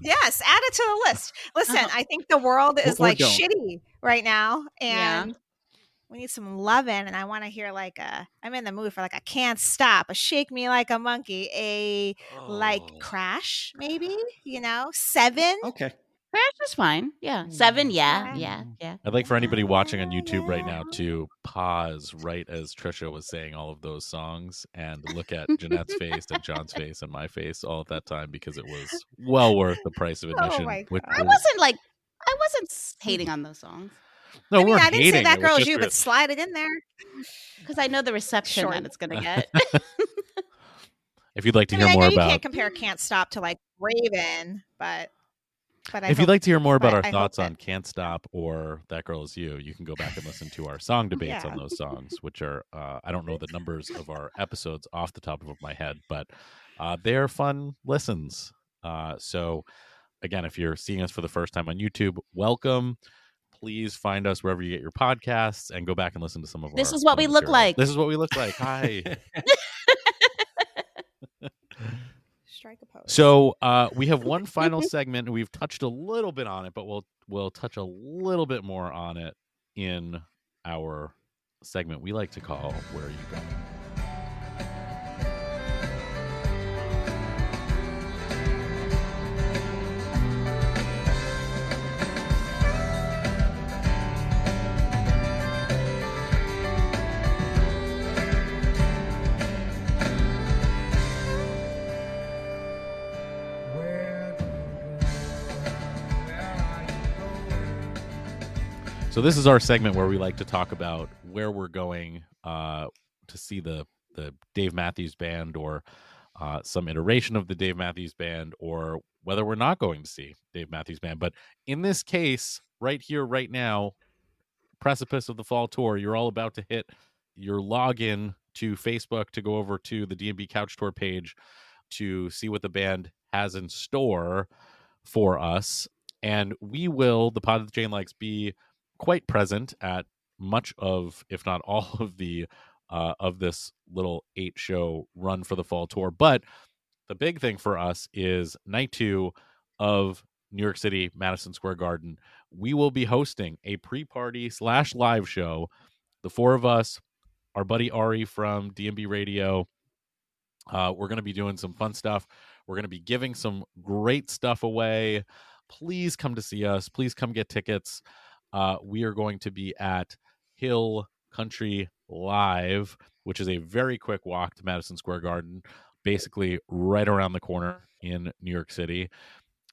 Yes, add it to the list. Listen, Oh. I think the world is Or- or like don't. shitty right now, Yeah. and we need some loving. And I want to hear like a. I'm in the mood for like a can't stop, a shake me like a monkey, a Oh. like crash, maybe you know seven. Okay. Crash is fine. Yeah. Mm-hmm. Seven. Yeah. Yeah. Yeah. Yeah. I'd like for anybody watching on YouTube right now to pause right as Trisha was saying all of those songs and look at Jeanette's face and Shawn's [laughs] face and my face all at that time because it was well worth the price of Oh admission. my which God. I was- wasn't like I wasn't hating on those songs no, I mean, weren't I didn't hating. say that girl was you, but slide it in there. because I know the reception Sure. that it's gonna get. [laughs] [laughs] if you'd like to I mean, hear I know more you about can't compare "Can't Stop" to like Raven, but but I if you'd like to hear more about our I hope thoughts that- on Can't Stop or That Girl Is You, you can go back and listen to our song [laughs] debates Yeah. on those songs, which are, uh, I don't know the numbers of our episodes off the top of my head, but uh, they're fun listens. Uh, so, again, if you're seeing us for the first time on YouTube, welcome. Please find us wherever you get your podcasts and go back and listen to some of our This is what fun we look like. This is what we look like. Hi. [laughs] [laughs] strike a pose. So uh, we have one final [laughs] segment, and we've touched a little bit on it, but we'll we'll touch a little bit more on it in our segment we like to call "Where Are You Going." So this is our segment where we like to talk about where we're going uh, to see the the Dave Matthews Band or uh, some iteration of the Dave Matthews Band, or whether we're not going to see Dave Matthews Band. But in this case, right here, right now, precipice of the fall tour, you're all about to hit your login to Facebook to go over to the DMB Couch Tour page to see what the band has in store for us. And we will, the Pod that Jane likes, be quite present at much of, if not all [laughs] of the uh, of this little eight show run for the fall tour. But the big thing for us is night two of New York City Madison Square Garden. We will be hosting a pre-party slash live show. The four of us, our buddy Ari from DMB Radio. Uh, we're going to be doing some fun stuff. We're going to be giving some great stuff away. Please come to see us. Please come get tickets. Uh, we are going to be at Hill Country Live, which is a very quick walk to Madison Square Garden, basically right around the corner in New York City.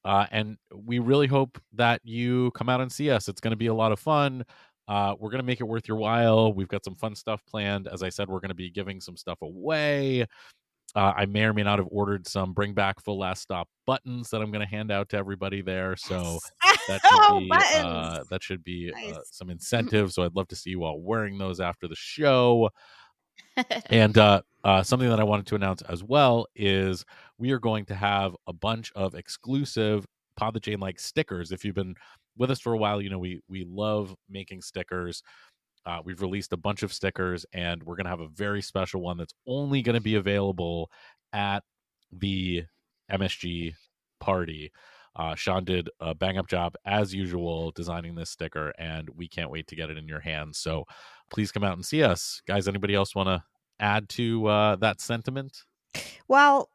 Uh, and we really hope that you come out and see us. It's going to be a lot of fun. Uh, we're going to make it worth your while. We've got some fun stuff planned. As I said, we're going to be giving some stuff away. Uh, I may or may not have ordered some bring back full last stop buttons that I'm going to hand out to everybody there. So that [laughs] should oh, be uh, that should be uh, some incentive. So I'd love to see you all wearing those after the show. And [laughs] uh, uh, something that I wanted to announce as well is we are going to have a bunch of exclusive Pod the Jane like stickers. If you've been with us for a while, you know we we love making stickers. Uh, we've released a bunch of stickers, and we're going to have a very special one that's only going to be available at the MSG party. Uh, Sean did a bang up job as usual designing this sticker, and we can't wait to get it in your hands. So please come out and see us, guys. Anybody else want to add to uh, that sentiment? Well,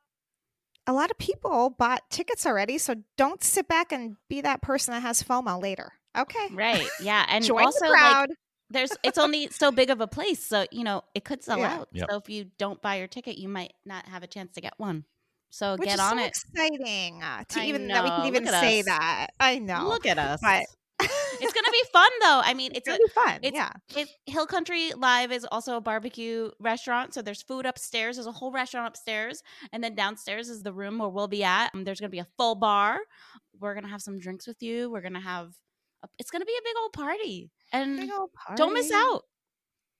a lot of people bought tickets already, so don't sit back and be that person that has FOMO later. Okay. right. Yeah. [laughs] And Join also the like crowd. There's it's only so big of a place, so you know, it could sell Yeah. out. Yep. So if you don't buy your ticket, you might not have a chance to get one. So which get is on so it. exciting uh, to I even that we can even say us. that. I know. Look at us. but it's gonna be fun though. I mean, [laughs] it's it's a gonna be fun. it's- yeah. it, Hill Country Live is also a barbecue restaurant. So there's food upstairs. There's a whole restaurant upstairs. And then downstairs is the room where we'll be at. Um, there's going to be a full bar. We're going to have some drinks with you. We're going to have, a, it's going to be a big old party. And Big old don't miss out.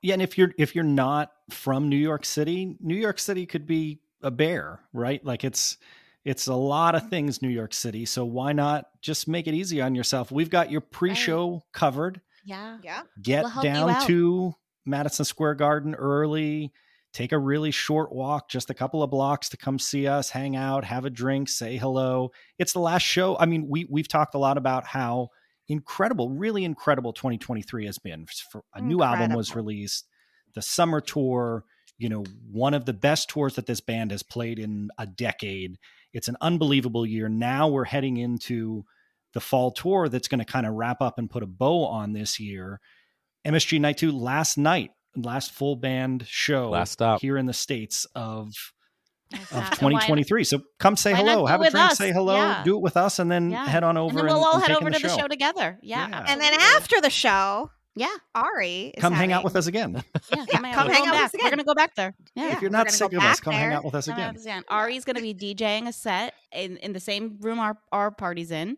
Yeah, and if you're if you're not from New York City, New York City could be a bear, right? Like it's it's a lot of mm. things New York City, so why not just make it easy on yourself? We've got your pre-show covered. Yeah. Yeah. Get We'll down to Madison Square Garden early. Take a really short walk, just a couple of blocks to come see us, hang out, have a drink, say hello. It's the last show. I mean, we we've talked a lot about how incredible, really incredible 2023 has been. For a new album was released, the summer tour, you know, one of the best tours that this band has played in a decade. It's an unbelievable year. Now we're heading into the fall tour that's going to kind of wrap up and put a bow on this year. MSG Night 2 last night, last full band show Last stop. here in the States of Nice of stop. Why- 2023. So come say hello, have a drink, us? say hello, Yeah. do it with us, and then Yeah. head on over and then we'll all and head over in to the show. show together. Yeah. Yeah. And then after the show, Yeah. Ari is Come hang out with us again. Yeah. [laughs] Yeah, come hang come out, hang We're out with going us back. We're again. gonna go back there. Yeah. Yeah. if you're not sick of us, back come hang out with us No, I again. Ari's going to be DJing a set in, in the same room our, our party's in.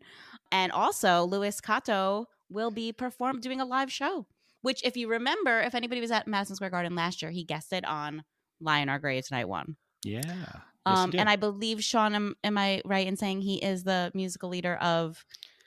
And also, Louis Cato will be perform doing a live show, which, if you remember, if anybody was at Madison Square Garden last year, he guested on Lie in Our Graves Night One. Yeah. Yes, Um, you and I believe, Shawn, am, am I right in saying he is the musical leader of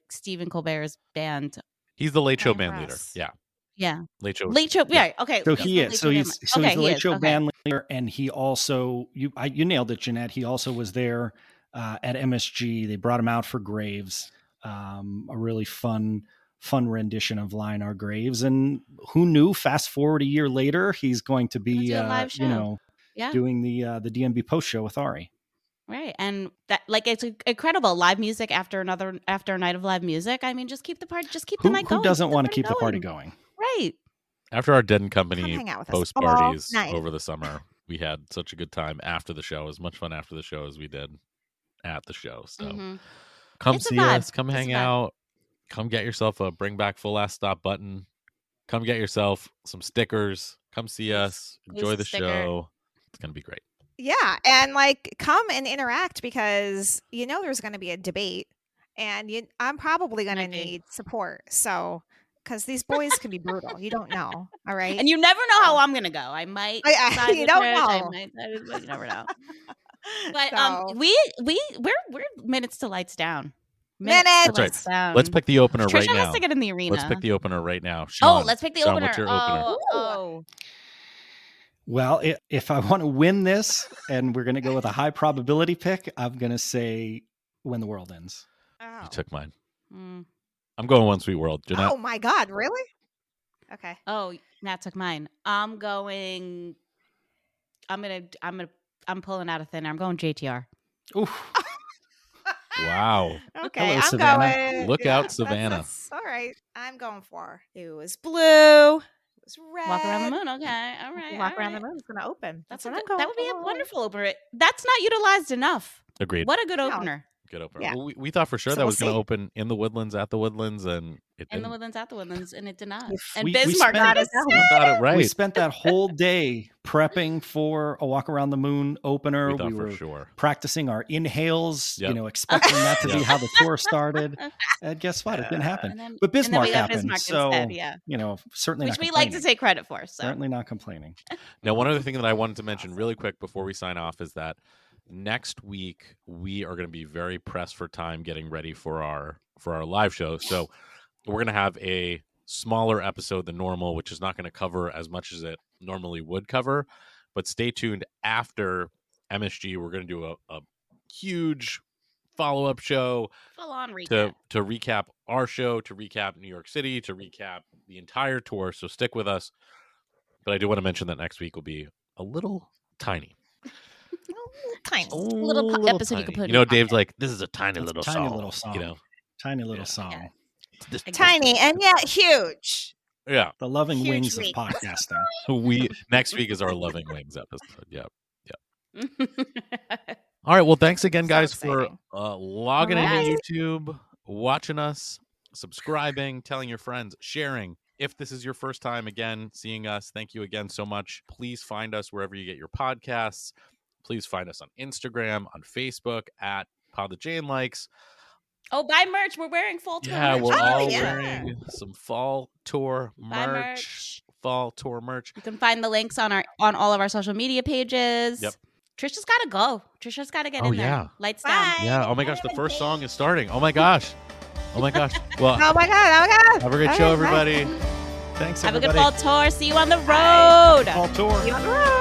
Stephen Colbert's band? He's the late show band leader. Yeah, Yeah. late show. Late show. Yeah. Yeah. Okay. so he's he is. So he's so okay, he's the he late is, show okay. band leader, and he also you I, you nailed it, Jeanette. He also was there uh, at MSG. They brought him out for Graves, um, a really fun fun rendition of "Lie in Our Graves." And who knew? Fast forward a year later, he's going to be uh, you know Yeah. doing the uh, the DMB post show with Ari. Right. And that like it's incredible live music after another after a night of live music. I mean, just keep the party just keep Who, the night who going. doesn't want to party keep the party going. going? Right. After our Dead and Company hang out with post parties over the summer, we had such a good time after the show. As much fun after the show as we did at the show. So Mhm. come It's see us. Come It's hang out. Come get yourself a bring back full last stop button. Come get yourself some stickers. Come see us. Enjoy Use a the sticker. show. It's gonna be great. Yeah, and like come and interact because you know there's going to be a debate, and you, I'm probably going to mm-hmm. need support. So, because these boys can be brutal, you don't know. All [laughs] right, And you never know how I'm gonna go. I might I- I- [laughs] you don't Trish, I know. might side but you never know. [laughs] But um, So, um we we we're we're minutes to lights down. to Minutes! That's right. lights down. Let's pick the opener Trisha right has to get in the arena. Let's pick the opener right now. Oh, let's pick the Shawn, opener. what's your opener? Oh, Ooh. oh. Well, i if I want to win this, and we're going to go with a high probability pick, I'm going to say "When the World Ends." oh. You took mine. Mm. I'm going One Sweet World. Jeanette, oh my God, really? Okay. Oh, Nat took mine. I'm going. I'm gonna. I'm gonna. I'm pulling out a thin air. I'm going JTR. Oof. [laughs] wow. Okay, Hello, I'm Savannah. going. Look yeah, out, that's- Savannah. that's- all right, I'm going for it. Was blue. It was red. Walk around the moon. Okay. All right. Walk all around right. the moon. It's gonna open. That's That's, what good, I'm going that would be a wonderful opener. That's not utilized enough. Agreed. What a good No. opener. Good opener. Yeah. Well, we, we thought for sure So that we'll was going to open in the Woodlands, at the Woodlands, and it In the didn't. Woodlands, at the Woodlands, and it did not. And we- we Bismarck spent- got us out. [laughs] We got it We spent that whole day prepping for a Walk Around the Moon opener. We We, thought were for sure. practicing our inhales, Yep. you know, [laughs] expecting that to be how the tour started. [laughs] And guess what? It didn't happen. Then, But Bismarck we happened. Bismarck so, instead, yeah. you know, certainly Which not we like to take credit for. So Certainly not complaining. Now, one other thing that I wanted to mention really quick before we sign off is that next week we are going to be very pressed for time getting ready for our for our live show. So we're going to have a smaller episode than normal, which is not going to cover as much as it normally would cover. But stay tuned after MSG. We're going to do a, a huge follow up show full on recap. to to recap our show, to recap New York City, to recap the entire tour. So stick with us. But I do want to mention that next week will be a little tiny. Oh, tiny. A little po- episode you could put in You know, your Dave's pocket. like, this is a tiny It's a little tiny song. little song. You know, Tiny little Yeah. song. This- Tiny and yet huge. yeah. The loving Huge wings week. of podcasting. [laughs] We next week is our [laughs] Loving Wings episode. Yeah. Yeah. [laughs] All right. Well, thanks again, So guys, for uh, logging All into. YouTube, watching us, subscribing, telling your friends, sharing. If this is your first time again seeing us, thank you again so much. Please find us wherever you get your podcasts. Please find us on Instagram, on Facebook at Pod the Jane Likes. oh, buy merch. We're wearing full tour Yeah, merch. we're Oh, all yeah. wearing some fall tour merch, merch. fall tour merch. You can find the links on our on all of our social media pages. Yep. Trisha's got to go. Trisha's got to get Oh, in there. yeah. Lights down. Yeah. Oh my gosh, the first song is starting. Oh my gosh. Oh my gosh. [laughs] Well, Oh my god! Oh my god! have a great All show, right, bye. everybody. Thanks, Have a good fall tour. See you on the road. Fall tour. See you on the road.